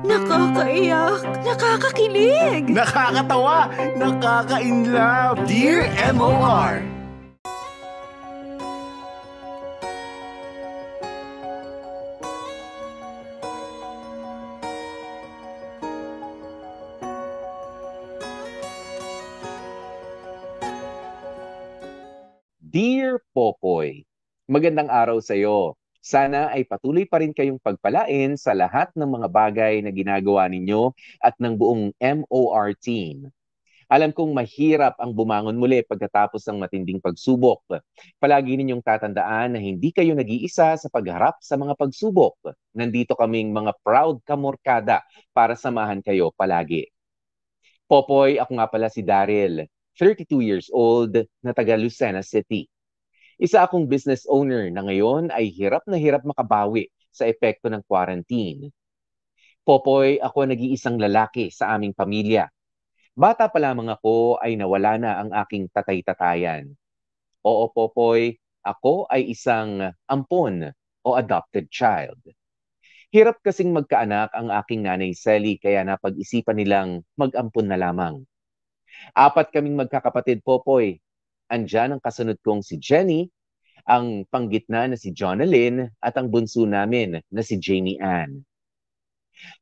Nakakaiyak, nakakakilig. Nakakatawa, nakaka-inlove. Dear MOR! Dear Popoy, magandang araw sa iyo. Sana ay patuloy pa rin kayong pagpalain sa lahat ng mga bagay na ginagawa ninyo at ng buong MOR team. Alam kong mahirap ang bumangon muli pagkatapos ng matinding pagsubok. Palagi ninyong tatandaan na hindi kayo nag-iisa sa pagharap sa mga pagsubok. Nandito kaming mga proud kamorkada para samahan kayo palagi. Popoy, ako nga pala si Daryl, 32 years old, na taga Lucena City. Isa akong business owner na ngayon ay hirap na hirap makabawi sa epekto ng quarantine. Popoy, ako nag-iisang lalaki sa aming pamilya. Bata pa lamang ako ay nawala na ang aking tatay-tatayan. Oo, Popoy, ako ay isang ampon o adopted child. Hirap kasing magkaanak ang aking nanay Sally kaya napag-isipan nilang mag-ampon na lamang. Apat kaming magkakapatid, Popoy. Andyan ang kasunod kong si Jenny, ang panggitna na si Jonalyn, at ang bunso namin na si Jamie Ann.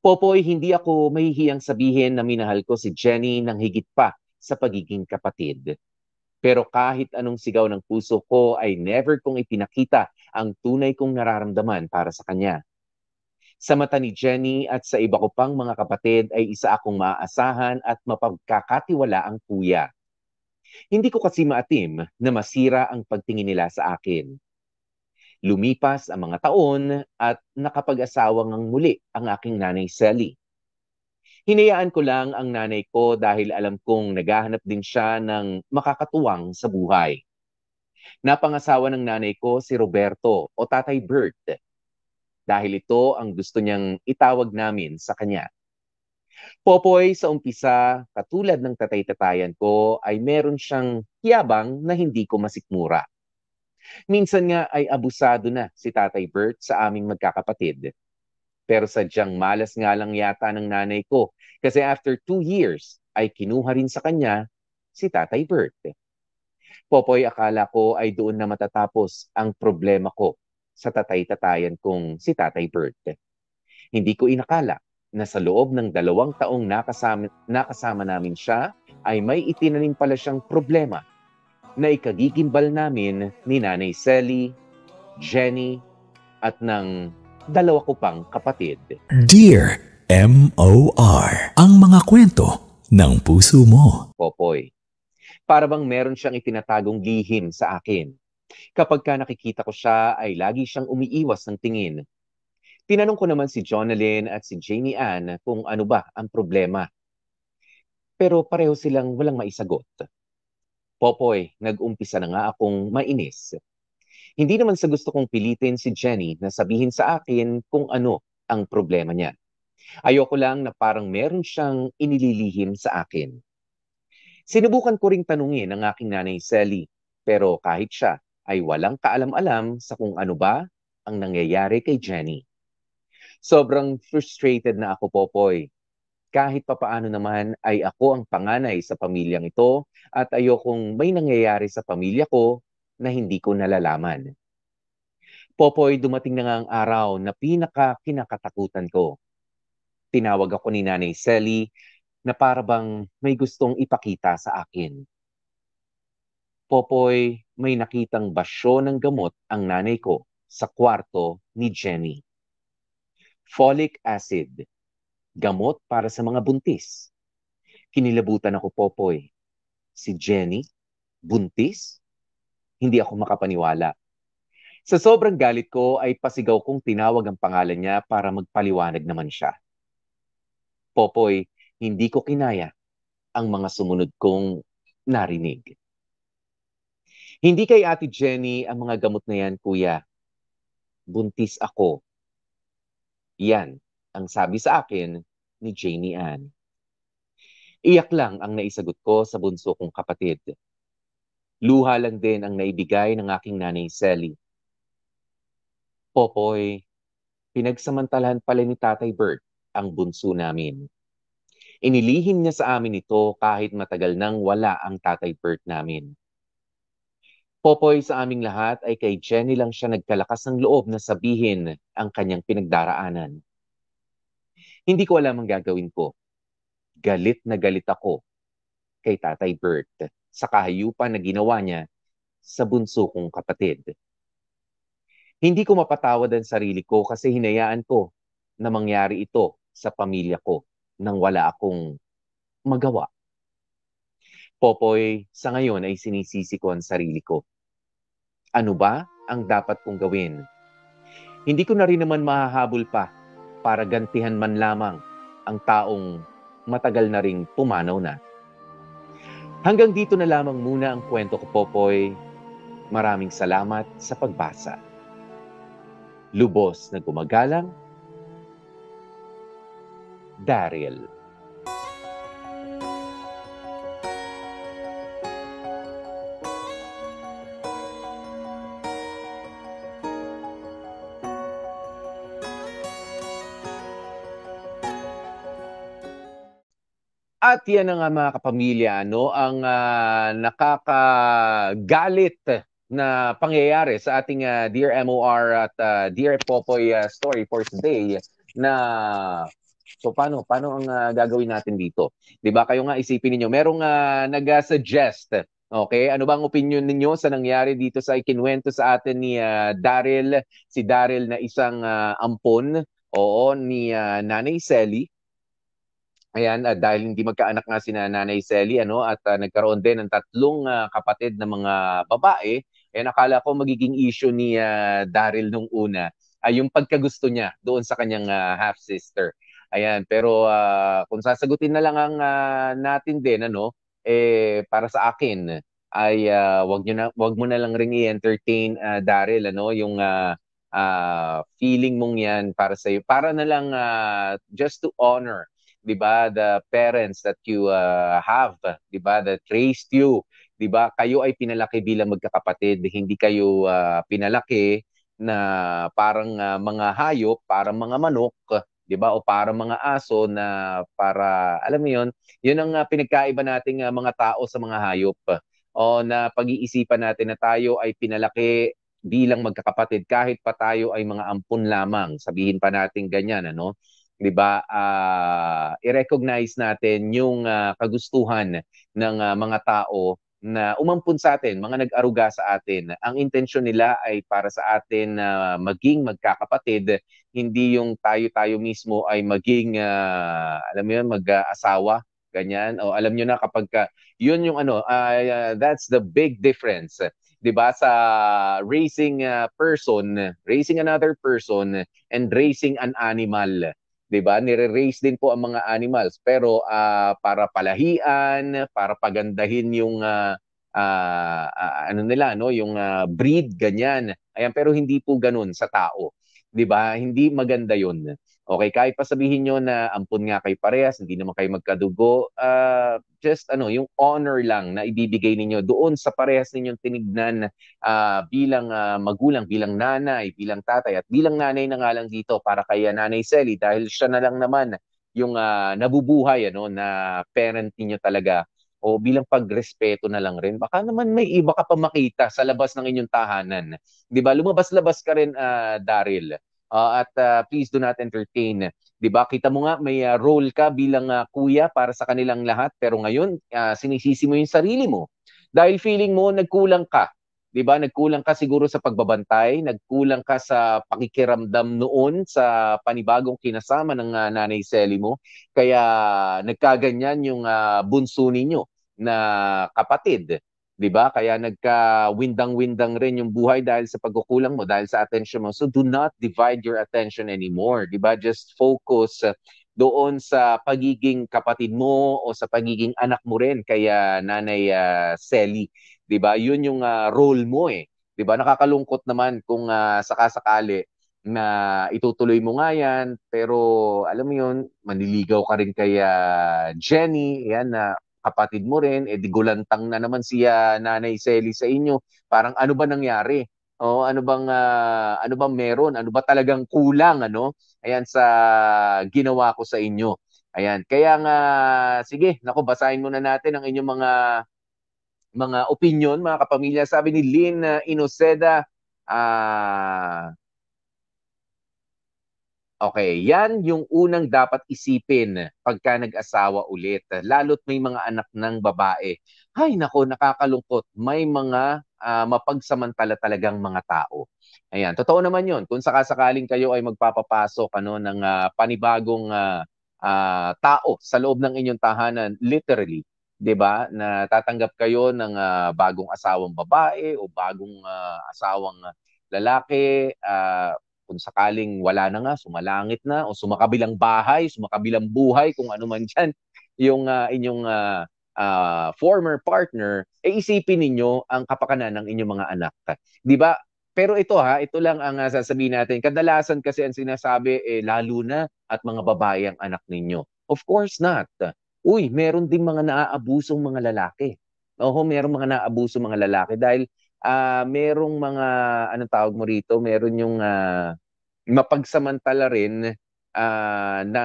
Popoy, hindi ako mahihiyang sabihin na minahal ko si Jenny ng higit pa sa pagiging kapatid. Pero kahit anong sigaw ng puso ko ay never kong ipinakita ang tunay kong nararamdaman para sa kanya. Sa mata ni Jenny at sa iba ko pang mga kapatid ay isa akong maaasahan at mapagkakatiwala ang kuya. Hindi ko kasi maatim na masira ang pagtingin nila sa akin. Lumipas ang mga taon at nakapag-asawang ang muli ang aking nanay Sally. Hinayaan ko lang ang nanay ko dahil alam kong naghahanap din siya ng makakatuwang sa buhay. Napangasawa ng nanay ko si Roberto o Tatay Bert dahil ito ang gusto niyang itawag namin sa kanya. Popoy, sa umpisa, katulad ng tatay-tatayan ko, ay meron siyang hiyabang na hindi ko masikmura. Minsan nga ay abusado na si Tatay Bert sa aming magkakapatid. Pero sadyang malas nga lang yata ng nanay ko kasi after two years ay kinuha rin sa kanya si Tatay Bert. Popoy, akala ko ay doon na matatapos ang problema ko sa tatay-tatayan kong si Tatay Bert. Hindi ko inakala na sa loob ng dalawang taong nakasama, nakasama namin siya ay may itinanim pala siyang problema na ikagigimbal namin ni Nanay Sally, Jenny, at ng dalawa ko pang kapatid. Dear M.O.R. Ang mga kwento ng puso mo. Popoy, para bang meron siyang itinatagong lihim sa akin Kapag ka nakikita ko siya, ay lagi siyang umiiwas ng tingin. Tinanong ko naman si Jonalyn at si Jamie Ann kung ano ba ang problema. Pero pareho silang walang maisagot. Popoy, nag-umpisa na nga akong mainis. Hindi naman sa gusto kong pilitin si Jenny na sabihin sa akin kung ano ang problema niya. Ayoko lang na parang meron siyang inililihim sa akin. Sinubukan ko ring tanungin ang aking nanay Sally, pero kahit siya ay walang kaalam-alam sa kung ano ba ang nangyayari kay Jenny. Sobrang frustrated na ako, Popoy. Kahit papaano naman ay ako ang panganay sa pamilyang ito at ayokong may nangyayari sa pamilya ko na hindi ko nalalaman. Popoy, dumating na nga ang araw na pinaka kinakatakutan ko. Tinawag ako ni Nanay Sally na para bang may gustong ipakita sa akin. Popoy, may nakitang basyo ng gamot ang nanay ko sa kwarto ni Jenny. Folic acid, gamot para sa mga buntis. Kinilabutan ako, Popoy. Si Jenny, buntis? Hindi ako makapaniwala. Sa sobrang galit ko ay pasigaw kong tinawag ang pangalan niya para magpaliwanag naman siya. Popoy, hindi ko kinaya ang mga sumunod kong narinig. Hindi kay Ate Jenny ang mga gamot na yan, kuya. Buntis ako. Yan ang sabi sa akin ni Jamie Ann. Iyak lang ang naisagot ko sa bunso kong kapatid. Luha lang din ang naibigay ng aking nanay Sally. Popoy, pinagsamantalahan pala ni Tatay Bert ang bunso namin. Inilihim niya sa amin ito kahit matagal nang wala ang tatay Bert namin. Popoy sa aming lahat ay kay Jenny lang siya nagkalakas ng loob na sabihin ang kanyang pinagdaraanan. Hindi ko alam ang gagawin ko. Galit na galit ako kay Tatay Bert sa kahayupan na ginawa niya sa bunso kong kapatid. Hindi ko mapatawad ang sarili ko kasi hinayaan ko na mangyari ito sa pamilya ko nang wala akong magawa. Popoy, sa ngayon ay sinisisi ko ang sarili ko. Ano ba ang dapat kong gawin? Hindi ko na rin naman mahahabol pa para gantihan man lamang ang taong matagal na ring pumanaw na. Hanggang dito na lamang muna ang kwento ko, Popoy. Maraming salamat sa pagbasa. Lubos na gumagalang, Daryl. At yan na nga mga kapamilya, no, ang uh, nakakagalit na pangyayari sa ating uh, Dear MOR at uh, Dear Popoy uh, story for today na so paano paano ang uh, gagawin natin dito? 'Di ba? Kayo nga isipin niyo, merong uh, nag-suggest Okay, ano bang opinion ninyo sa nangyari dito sa ikinwento sa atin ni uh, Daryl, si Daryl na isang uh, ampon, oo, ni uh, Nanay Selly Ayan, uh, dahil hindi magkaanak nga si Nanay Selly ano at uh, nagkaroon din ng tatlong uh, kapatid na mga babae, eh nakala ko magiging issue ni uh, Daryl nung una ay uh, yung pagkagusto niya doon sa kanyang uh, half sister. Ayan, pero uh, kung sasagutin na lang ang uh, natin din ano, eh para sa akin ay uh, wag niyo na wag mo na lang ring i-entertain uh, Daryl ano yung uh, uh, feeling mong 'yan para sa iyo. Para na lang uh, just to honor 'di ba, the parents that you uh, have, 'di ba, that raised you, 'di ba? Kayo ay pinalaki bilang magkakapatid, hindi kayo uh, pinalaki na parang uh, mga hayop, parang mga manok, 'di ba? O parang mga aso na para alam mo 'yon, 'yun ang uh, pinagkaiba nating uh, mga tao sa mga hayop. O na pag-iisipan natin na tayo ay pinalaki bilang magkakapatid kahit pa tayo ay mga ampun lamang. Sabihin pa natin ganyan, ano? 'Di ba? Uh, i-recognize natin yung uh, kagustuhan ng uh, mga tao na umampun sa atin, mga nag-aruga sa atin. Ang intensyon nila ay para sa atin na uh, maging magkakapatid, hindi yung tayo-tayo mismo ay maging uh, alam mo 'yun, mag-asawa, ganyan. O alam niyo na kapag ka, 'yun yung ano, uh, that's the big difference. 'di ba sa raising a person, raising another person and raising an animal 'di ba? Nire-raise din po ang mga animals pero uh, para palahian, para pagandahin yung uh, uh, ano nila no, yung uh, breed ganyan. Ayan, pero hindi po ganoon sa tao. 'Di ba? Hindi maganda 'yon. Okay, kahit pa sabihin nyo na ampun nga kay parehas, hindi naman kayo magkadugo, uh, just ano, yung honor lang na ibibigay ninyo doon sa parehas ninyong tinignan uh, bilang uh, magulang, bilang nanay, bilang tatay, at bilang nanay na nga lang dito para kay Nanay Selly dahil siya na lang naman yung uh, nabubuhay ano, na parent niyo talaga o bilang pagrespeto na lang rin. Baka naman may iba ka pa makita sa labas ng inyong tahanan. 'Di ba? Lumabas-labas ka rin uh, Daryl uh, at uh, please do not entertain. 'Di ba? Kita mo nga may uh, role ka bilang uh, kuya para sa kanilang lahat pero ngayon uh, sinisisi mo 'yung sarili mo. Dahil feeling mo nagkulang ka. 'Di ba? Nagkulang ka siguro sa pagbabantay, nagkulang ka sa pakikiramdam noon sa panibagong kinasama ng uh, nanay Selly mo. Kaya nagkaganyan 'yung uh, bunso ninyo na kapatid. 'Di ba? Kaya nagka-windang-windang rin yung buhay dahil sa pagkukulang mo, dahil sa attention mo. So do not divide your attention anymore, 'di ba? Just focus doon sa pagiging kapatid mo o sa pagiging anak mo rin kaya Nanay uh, Selly, 'di ba? 'Yun yung uh, role mo eh. 'Di ba? Nakakalungkot naman kung uh, sakasakali na itutuloy mo nga yan, pero alam mo yun, maniligaw ka rin kay uh, Jenny, yan na kapatid mo rin, eh di gulantang na naman si uh, Nanay Selly sa inyo. Parang ano ba nangyari? O ano bang uh, ano bang meron? Ano ba talagang kulang ano? Ayan sa ginawa ko sa inyo. Ayan. Kaya nga sige, nako basahin muna natin ang inyong mga mga opinion mga kapamilya. Sabi ni Lynn uh, Inoseda, ah uh, Okay, yan yung unang dapat isipin pagka nag-asawa ulit. Lalo't may mga anak ng babae. Ay nako, nakakalungkot. May mga uh, mapagsamantala talagang mga tao. Ayan, totoo naman yun. Kung sakasakaling kayo ay magpapapasok ano, ng uh, panibagong uh, uh, tao sa loob ng inyong tahanan, literally, 'di ba? Na tatanggap kayo ng uh, bagong asawang babae o bagong uh, asawang lalaki, uh, kung sakaling wala na nga, sumalangit na, o sumakabilang bahay, sumakabilang buhay, kung ano man dyan, yung uh, inyong uh, uh, former partner, eh isipin ninyo ang kapakanan ng inyong mga anak. Di ba? Pero ito ha, ito lang ang uh, sasabihin natin. Kadalasan kasi ang sinasabi, eh, lalo na at mga babae ang anak ninyo. Of course not. Uy, meron din mga naaabusong mga lalaki. Oo, meron mga naaabusong mga lalaki dahil uh, merong mga anong tawag mo rito, meron yung uh, mapagsamantala rin uh, na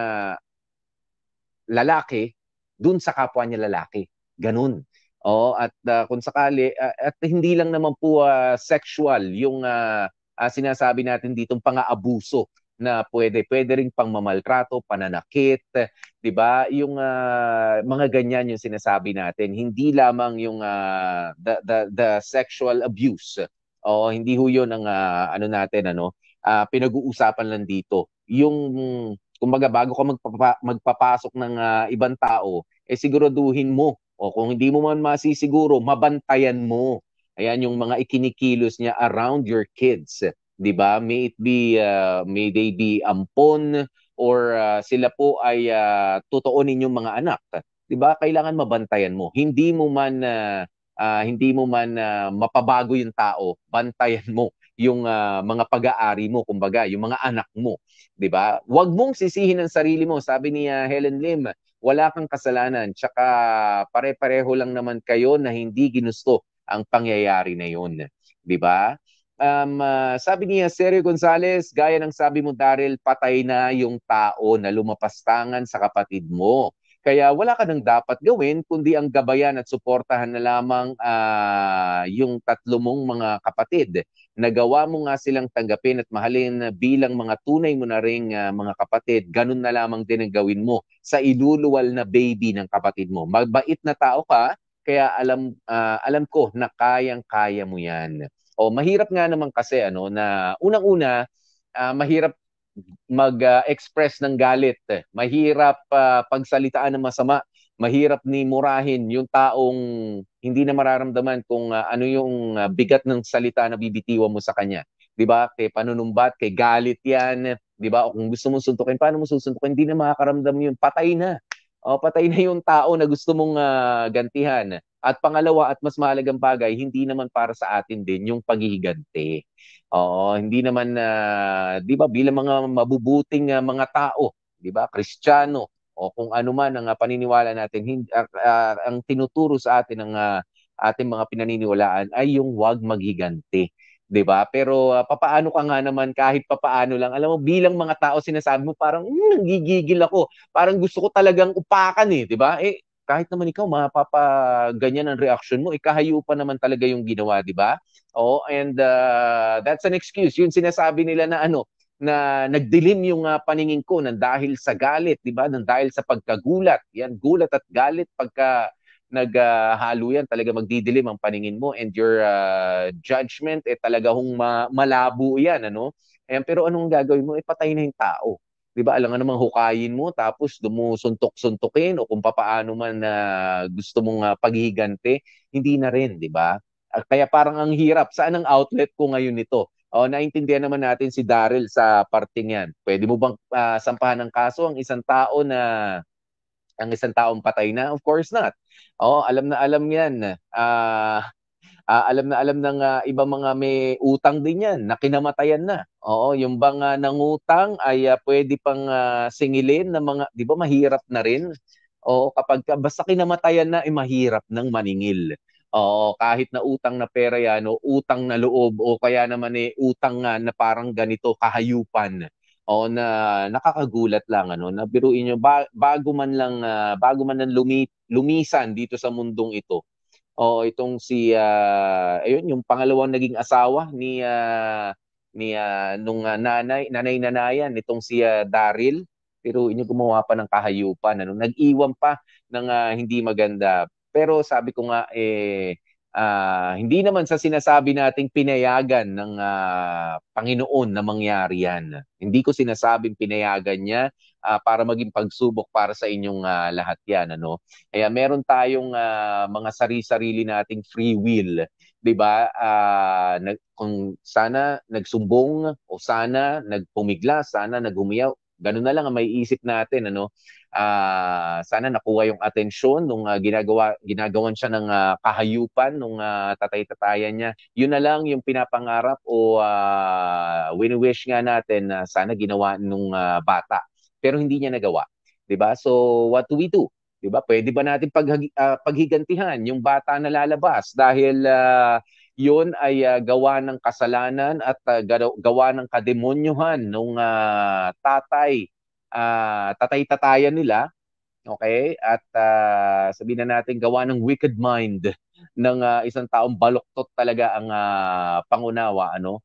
lalaki dun sa kapwa niya lalaki. Ganun. Oh, at uh, kung sakali uh, at hindi lang naman po uh, sexual yung uh, uh, sinasabi natin ditong pang-aabuso na pwede pwede ring pangmamaltrato, pananakit, 'di ba? Yung uh, mga ganyan yung sinasabi natin, hindi lamang yung uh, the, the the sexual abuse. O hindi ho 'yun ang uh, ano natin ano, uh, pinag-uusapan lang dito. Yung kumbaga bago ka magpapa, magpapasok ng uh, ibang tao, eh siguraduhin mo o kung hindi mo man masisiguro, mabantayan mo. Ayan yung mga ikinikilos niya around your kids. 'Di ba? May it be uh, may they be ampon or uh, sila po ay uh, totoo ninyong mga anak. 'Di ba? Kailangan mabantayan mo. Hindi mo man uh, uh, hindi mo man uh, mapabago yung tao, bantayan mo yung uh, mga pag-aari mo, kumbaga, yung mga anak mo, 'di ba? Huwag mong sisihin ang sarili mo. Sabi ni uh, Helen Lim, wala kang kasalanan. Tsaka pare-pareho lang naman kayo na hindi ginusto ang pangyayari na 'yon, 'di ba? Um, uh, sabi niya, Sergio Gonzales, gaya ng sabi mo, Daryl, patay na yung tao na lumapastangan sa kapatid mo. Kaya wala ka nang dapat gawin, kundi ang gabayan at suportahan na lamang uh, yung tatlo mong mga kapatid. Nagawa mo nga silang tanggapin at mahalin bilang mga tunay mo na ring uh, mga kapatid. Ganun na lamang din ang gawin mo sa iluluwal na baby ng kapatid mo. Magbait na tao ka, kaya alam uh, alam ko na kayang-kaya mo 'yan. O mahirap nga naman kasi ano na unang-una uh, mahirap mag-express ng galit. Mahirap uh, pagsalitaan ng masama. Mahirap ni murahin yung taong hindi na mararamdaman kung uh, ano yung uh, bigat ng salita na bibitiwan mo sa kanya. 'Di ba? Kay panunumbat, kay galit 'yan, 'di ba? O kung gusto mong suntukin, paano mo susuntukin? Hindi na makakaramdam 'yun. Patay na. O patay na yung tao na gusto mong uh, gantihan. At pangalawa at mas mahalagang bagay, hindi naman para sa atin din yung paghihiganti. Oo, hindi naman uh, 'di ba bilang mga mabubuting uh, mga tao, 'di ba? Kristiyano o kung ano man ang uh, paniniwala natin, hindi, uh, uh, ang tinuturo sa atin ng uh, ating mga pinaniniwalaan ay yung wag maghiganti. 'Di ba? Pero uh, papaano ka nga naman kahit papaano lang. Alam mo bilang mga tao sinasabi mo parang mm, gigigil ako. Parang gusto ko talagang upakan eh, 'di ba? Eh kahit naman ikaw mapapaganyan ang reaction mo, ikahayo pa naman talaga yung ginawa, di ba? Oh, and uh, that's an excuse. Yung sinasabi nila na ano, na nagdilim yung uh, paningin ko nang dahil sa galit, di ba? Nang dahil sa pagkagulat. Yan, gulat at galit pagka naghalo yan, talaga magdidilim ang paningin mo and your uh, judgment eh talaga hong ma- malabo yan, ano? Ayan, pero anong gagawin mo? Eh, patay na yung tao. 'di ba? Alam nga namang hukayin mo tapos dumusuntok-suntukin o kung papaano man na uh, gusto mong uh, paghihiganti, hindi na rin, 'di ba? Kaya parang ang hirap. Saan ang outlet ko ngayon nito? O, naintindihan naman natin si Daryl sa parting yan. Pwede mo bang uh, sampahan ng kaso ang isang tao na ang isang taong patay na? Of course not. O, alam na alam yan. Uh, uh, alam na alam ng uh, ibang mga may utang din yan, na kinamatayan na. Oo, yung bang uh, nangutang ay uh, pwede pang uh, singilin ng mga, di ba mahirap na rin? Oo, kapag basta kinamatayan na, eh, mahirap nang maningil. Oo, kahit na utang na pera yan o utang na loob o kaya naman eh utang nga na parang ganito kahayupan. O na nakakagulat lang ano, na biruin nyo ba, bago man lang uh, bago man lang lumi, lumisan dito sa mundong ito. O itong si uh, ayun yung pangalawang naging asawa ni uh, ni uh, nung uh, nanay nanay nanayan nitong si uh, Daryl. Pero inyo gumawa pa ng kahayupan ano. Nag-iwan pa ng uh, hindi maganda. Pero sabi ko nga eh uh, hindi naman sa sinasabi nating pinayagan ng uh, Panginoon na mangyari yan. Hindi ko sinasabing pinayagan niya uh, para maging pagsubok para sa inyong uh, lahat yan. Ano? Kaya meron tayong uh, mga sarili-sarili nating free will. 'di ba? Uh, kung sana nagsumbong o sana nagpumigla, sana naghumiyaw, ganun na lang ang may isip natin ano uh, sana nakuha yung atensyon nung uh, ginagawa ginagawan siya ng uh, kahayupan nung uh, tatay-tatayan niya. Yun na lang yung pinapangarap o uh, wini-wish nga natin na uh, sana ginawa nung uh, bata. Pero hindi niya nagawa. 'Di ba? So what do we do? 'Di ba? Pwede ba natin pag uh, paghigantihan yung bata na lalabas dahil uh, yun ay uh, gawa ng kasalanan at uh, gawa ng kademonyuhan nung uh, tatay uh, tatay-tatayan nila, okay? At uh, sabihin na natin gawa ng wicked mind ng uh, isang taong baluktot talaga ang uh, pangunawa, ano?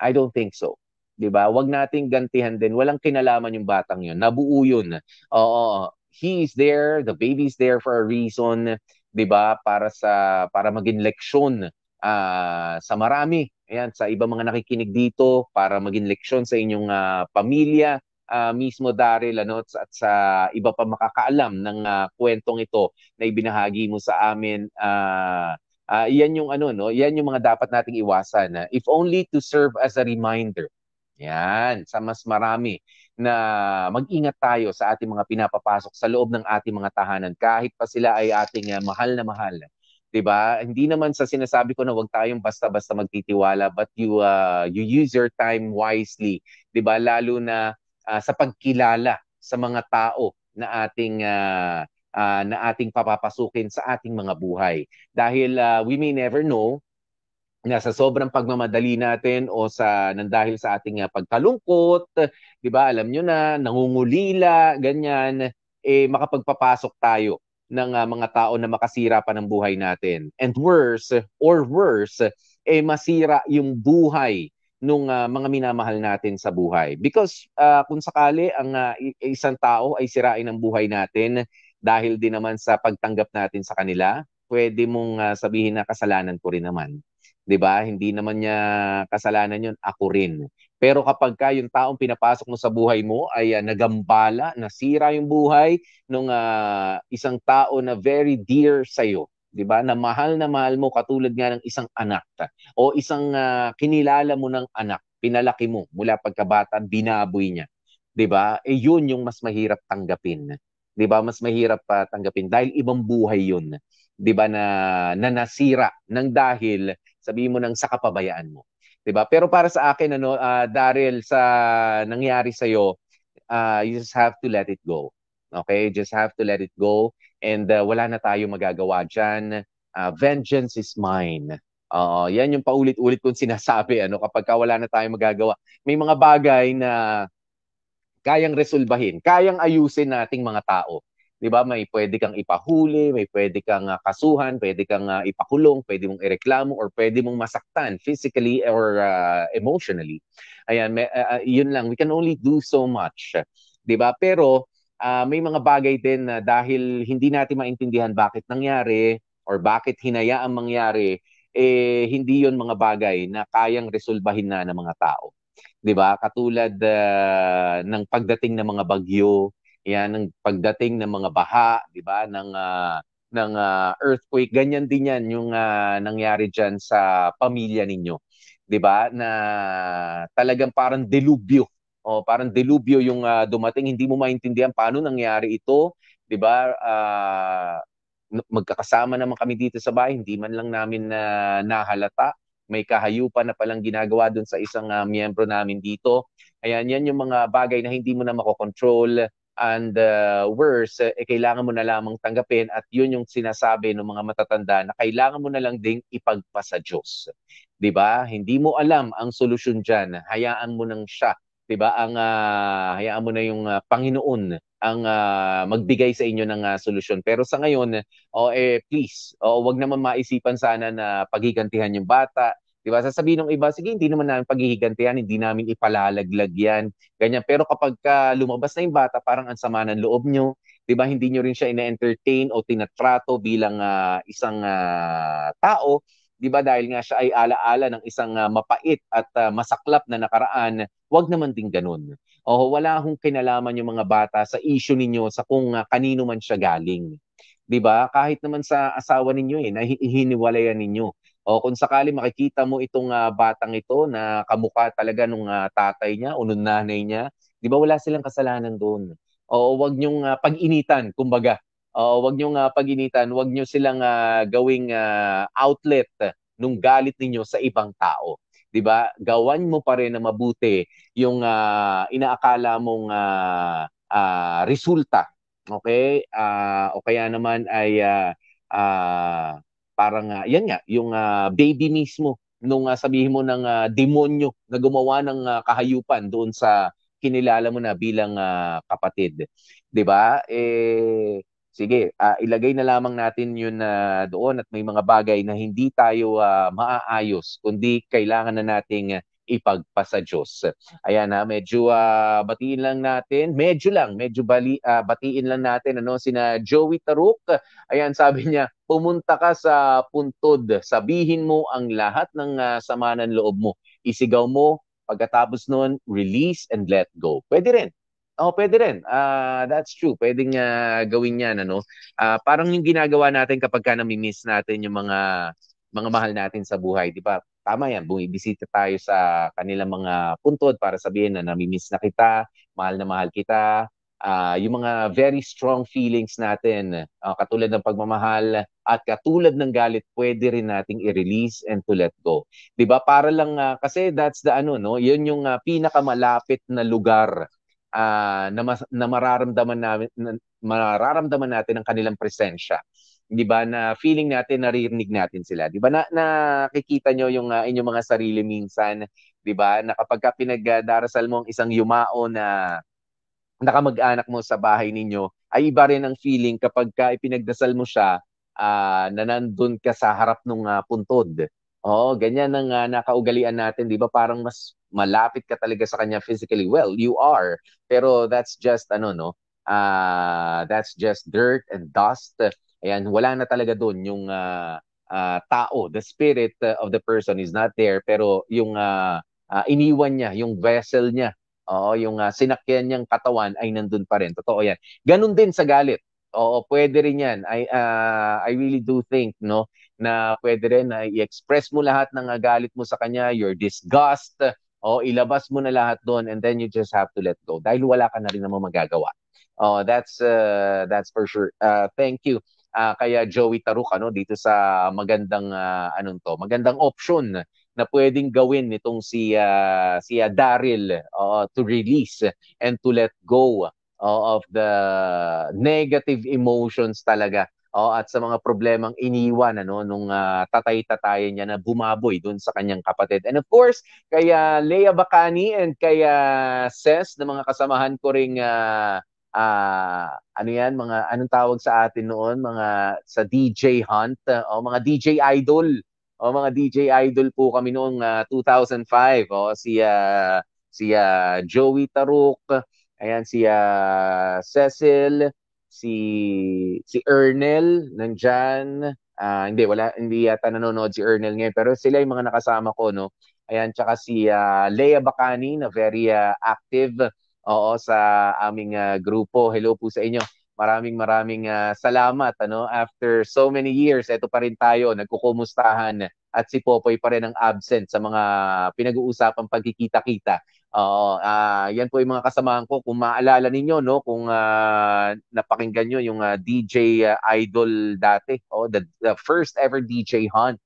I don't think so. 'Di ba? Huwag nating gantihan din. Walang kinalaman yung batang 'yon. Nabuo 'yun. Oo, he is there, the baby is there for a reason, 'di ba? Para sa para maging leksyon uh, sa marami. Ayan, sa ibang mga nakikinig dito para maging leksyon sa inyong uh, pamilya, uh, mismo Daryl ano at sa iba pa makakaalam ng uh, kwentong ito na ibinahagi mo sa amin. Uh, uh, yan yung ano no yan yung mga dapat nating iwasan uh, if only to serve as a reminder. Yan sa mas marami na mag-ingat tayo sa ating mga pinapapasok sa loob ng ating mga tahanan. Kahit pa sila ay ating uh, mahal na mahal 'di ba? Hindi naman sa sinasabi ko na wag tayong basta-basta magtitiwala but you uh, you use your time wisely, 'di ba? Lalo na uh, sa pagkilala sa mga tao na ating uh, uh, na ating papapasukin sa ating mga buhay. Dahil uh, we may never know na sa sobrang pagmamadali natin o sa nang dahil sa ating uh, pagkalungkot, 'di ba? Alam niyo na nangungulila, ganyan, eh makapagpapasok tayo ng uh, mga tao na makasira pa ng buhay natin. And worse or worse, eh masira yung buhay nung uh, mga minamahal natin sa buhay. Because uh, kung sakali ang uh, isang tao ay sirain ang buhay natin dahil din naman sa pagtanggap natin sa kanila, pwede mong uh, sabihin na kasalanan ko rin naman. 'Di ba? Hindi naman niya kasalanan 'yon, ako rin. Pero kapag ka yung taong pinapasok mo sa buhay mo ay uh, nagambala, nasira yung buhay ng uh, isang tao na very dear sa iyo, 'di ba? Na mahal na mahal mo katulad nga ng isang anak o isang uh, kinilala mo ng anak, pinalaki mo mula pagkabata, binaboy niya. 'Di ba? Eh yun yung mas mahirap tanggapin. 'Di ba? Mas mahirap pa tanggapin dahil ibang buhay yun. 'Di ba na, na nasira ng dahil sabihin mo nang sa kapabayaan mo. 'Di ba? Pero para sa akin ano, uh, Daryl sa nangyari sa iyo, uh, you just have to let it go. Okay? Just have to let it go and uh, wala na tayo magagawa diyan. Uh, vengeance is mine. Oo, uh, yan yung paulit-ulit kong sinasabi ano kapag ka wala na tayong magagawa. May mga bagay na kayang resolbahin, kayang ayusin nating mga tao. 'Di ba? May pwede kang ipahuli, may pwede kang uh, kasuhan, pwede kang uh, ipakulong, pwede mong ireklamo or pwede mong masaktan physically or uh, emotionally. Ayan, may, uh, yun lang. We can only do so much. 'Di ba? Pero uh, may mga bagay din na dahil hindi natin maintindihan bakit nangyari or bakit hinayaang mangyari, eh hindi yon mga bagay na kayang resolbahin na ng mga tao. 'Di ba? Katulad uh, ng pagdating ng mga bagyo, yan ng pagdating ng mga baha, 'di ba? ng uh, ng uh, earthquake, ganyan din 'yan yung uh, nangyari diyan sa pamilya ninyo. 'Di ba? Na talagang parang delubyo oh, parang delubyo yung uh, dumating, hindi mo maintindihan paano nangyari ito, 'di ba? Uh, magkakasama naman kami dito sa bahay, hindi man lang namin na uh, nahalata. May kahayupan na palang ginagawa doon sa isang uh, miyembro namin dito. Ayan, yan yung mga bagay na hindi mo na makokontrol. And uh, worse, eh, kailangan mo na lamang tanggapin at yun yung sinasabi ng mga matatanda na kailangan mo na lang ding ipagpasa Diyos. 'Di ba? Hindi mo alam ang solusyon diyan. Hayaan mo nang siya, 'di ba? Ang uh, hayaan mo na yung uh, Panginoon ang uh, magbigay sa inyo ng uh, solusyon. Pero sa ngayon, oh eh please, oh wag naman maisipan sana na paghigantihan yung bata, 'Di ba? Sasabihin ng iba, sige, hindi naman namin paghihigantihan, hindi namin ipalalaglag yan. Ganyan. Pero kapag ka lumabas na yung bata, parang ang sama ng loob nyo. 'Di ba? Hindi nyo rin siya ina-entertain o tinatrato bilang uh, isang uh, tao. 'Di ba? Dahil nga siya ay alaala ng isang uh, mapait at uh, masaklap na nakaraan, wag naman din ganun. O wala hong kinalaman yung mga bata sa issue ninyo sa kung uh, kanino man siya galing. 'Di ba? Kahit naman sa asawa ninyo eh, nahihiniwalayan ninyo. O kung sakali makikita mo itong uh, batang ito na kamukha talaga nung uh, tatay niya o nung nanay niya, 'di ba wala silang kasalanan doon. O wag niyong uh, pag-initan, kumbaga. O wag niyong uh, pag-initan, wag niyo silang uh, gawing uh, outlet nung galit ninyo sa ibang tao. 'Di ba? Gawan mo pa rin na mabuti yung uh, inaakala mong uh, uh, resulta. Okay? Uh, o kaya naman ay uh, uh, parang uh, yan nga, yung uh, baby mismo nung uh, sabihin mo ng uh, demonyo na gumawa ng uh, kahayupan doon sa kinilala mo na bilang uh, kapatid. 'Di ba? Eh sige, uh, ilagay na lamang natin 'yun uh, doon at may mga bagay na hindi tayo uh, maaayos kundi kailangan na nating ipagpasa Diyos. Ayan ha, medyo uh, batiin lang natin, medyo lang, medyo bali, uh, batiin lang natin ano sina Joey Taruk. Ayan, sabi niya, pumunta ka sa puntod, sabihin mo ang lahat ng uh, sama ng loob mo. Isigaw mo, pagkatapos noon, release and let go. Pwede rin. Oh, pwede rin. Uh, that's true. Pwedeng uh, gawin 'yan ano. Uh, parang yung ginagawa natin kapag ka nami-miss natin yung mga mga mahal natin sa buhay, 'di ba? Tama yan, bumibisita tayo sa kanilang mga puntod para sabihin na namimiss na kita, mahal na mahal kita, uh, yung mga very strong feelings natin, uh, katulad ng pagmamahal at katulad ng galit, pwede rin nating i-release and to let go. 'Di ba? Para lang uh, kasi that's the ano no, 'yun yung uh, pinakamalapit na lugar uh, na, mas, na mararamdaman namin na, mararamdaman natin ang kanilang presensya. 'Di ba na feeling natin naririnig natin sila. 'di ba na nakikita nyo yung uh, inyong mga sarili minsan. 'di ba na kapag ka pinagdarasal mo ang isang yumao na nakamag-anak mo sa bahay ninyo ay iba rin ang feeling kapag ka ipinagdasal mo siya uh, na nandun ka sa harap ng uh, puntod. Oh ganyan ang uh, nakaugalian natin. 'di ba parang mas malapit ka talaga sa kanya physically. Well you are. Pero that's just ano no uh, that's just dirt and dust Ayan, wala na talaga doon yung uh, uh, tao, the spirit uh, of the person is not there pero yung uh, uh, iniwan niya, yung vessel niya, oo, yung uh, sinakyan niyang katawan ay nandun pa rin. Totoo 'yan. Ganun din sa galit. Oo, pwede rin 'yan. I uh, I really do think no na pwede rin na i-express mo lahat ng galit mo sa kanya, your disgust, o ilabas mo na lahat doon and then you just have to let go dahil wala ka na rin naman magagawa. Oh, that's uh, that's for sure. Uh, thank you uh, kaya Joey Taruk ano dito sa magandang uh, anong to, magandang option na pwedeng gawin nitong si uh, si uh, Daryl uh, to release and to let go uh, of the negative emotions talaga oh, at sa mga problemang iniwan ano nung uh, tatay-tatayan niya na bumaboy doon sa kanyang kapatid. And of course, kaya Leia Bacani and kaya Ses na mga kasamahan ko ring uh, uh, ano yan, mga anong tawag sa atin noon, mga sa DJ Hunt, o mga DJ Idol. O mga DJ Idol po kami noong uh, 2005. O si uh, si uh, Joey Taruk, ayan si uh, Cecil, si si Ernel nandiyan. Uh, hindi wala hindi yata nanonood si Ernel ngayon pero sila yung mga nakasama ko no. Ayan tsaka si uh, Leia Bacani na very uh, active Oo, sa aming uh, grupo. Hello po sa inyo. Maraming maraming uh, salamat ano. After so many years, ito pa rin tayo nagkukumustahan at si Popoy pa rin ang absent sa mga pinag-uusapang pagkikita-kita. Oo, uh, yan po yung mga kasamahan ko. Kung maalala ninyo, no, kung uh, napakinggan nyo yung uh, DJ uh, Idol dati, oh, the, the first ever DJ hunt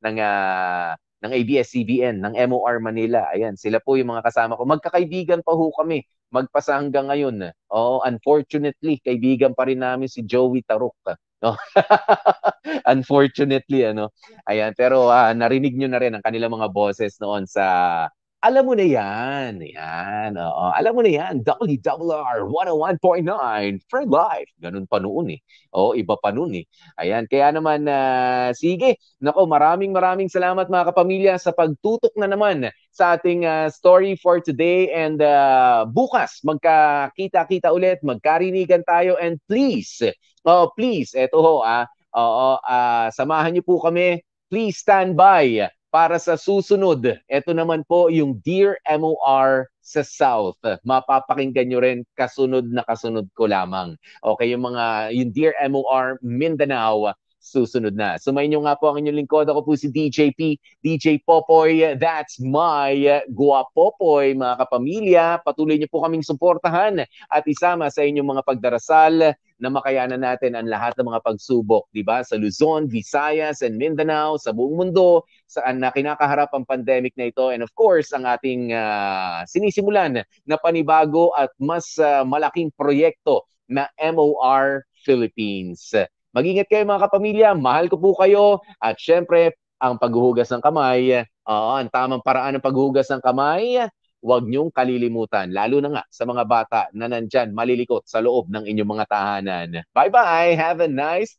ng uh, ng ABS-CBN, ng MOR Manila. Ayan, sila po yung mga kasama ko. Magkakaibigan pa ho kami. Magpasa hanggang ngayon. Oh, unfortunately, kaibigan pa rin namin si Joey Taruk. No? unfortunately, ano. Ayan, pero uh, narinig nyo na rin ang kanilang mga boses noon sa alam mo na yan. Yan. Oo. Alam mo na yan. WRR 101.9 for life. Ganun pa noon eh. Oo, iba pa noon eh. Ayan. Kaya naman, uh, sige. Nako, maraming maraming salamat mga kapamilya sa pagtutok na naman sa ating uh, story for today. And uh, bukas, magkakita-kita ulit. Magkarinigan tayo. And please, oh, please, eto ho, ah, oo, uh, samahan niyo po kami. Please stand by para sa susunod. Ito naman po yung Dear MOR sa South. Mapapakinggan nyo rin kasunod na kasunod ko lamang. Okay, yung mga, yung Dear MOR Mindanao, susunod na. Sumayin nyo nga po ang inyong lingkod. Ako po si DJP, DJ Popoy. That's my Guapopoy, mga kapamilya. Patuloy nyo po kaming suportahan at isama sa inyong mga pagdarasal na makayanan natin ang lahat ng mga pagsubok, di ba? Sa Luzon, Visayas, and Mindanao, sa buong mundo, saan na kinakaharap ang pandemic na ito. And of course, ang ating uh, sinisimulan na panibago at mas uh, malaking proyekto na MOR Philippines. Mag-ingat kayo mga kapamilya, mahal ko po kayo at syempre ang paghuhugas ng kamay, uh, ang tamang paraan ng paghuhugas ng kamay, huwag niyong kalilimutan, lalo na nga sa mga bata na nandyan malilikot sa loob ng inyong mga tahanan. Bye-bye! Have a nice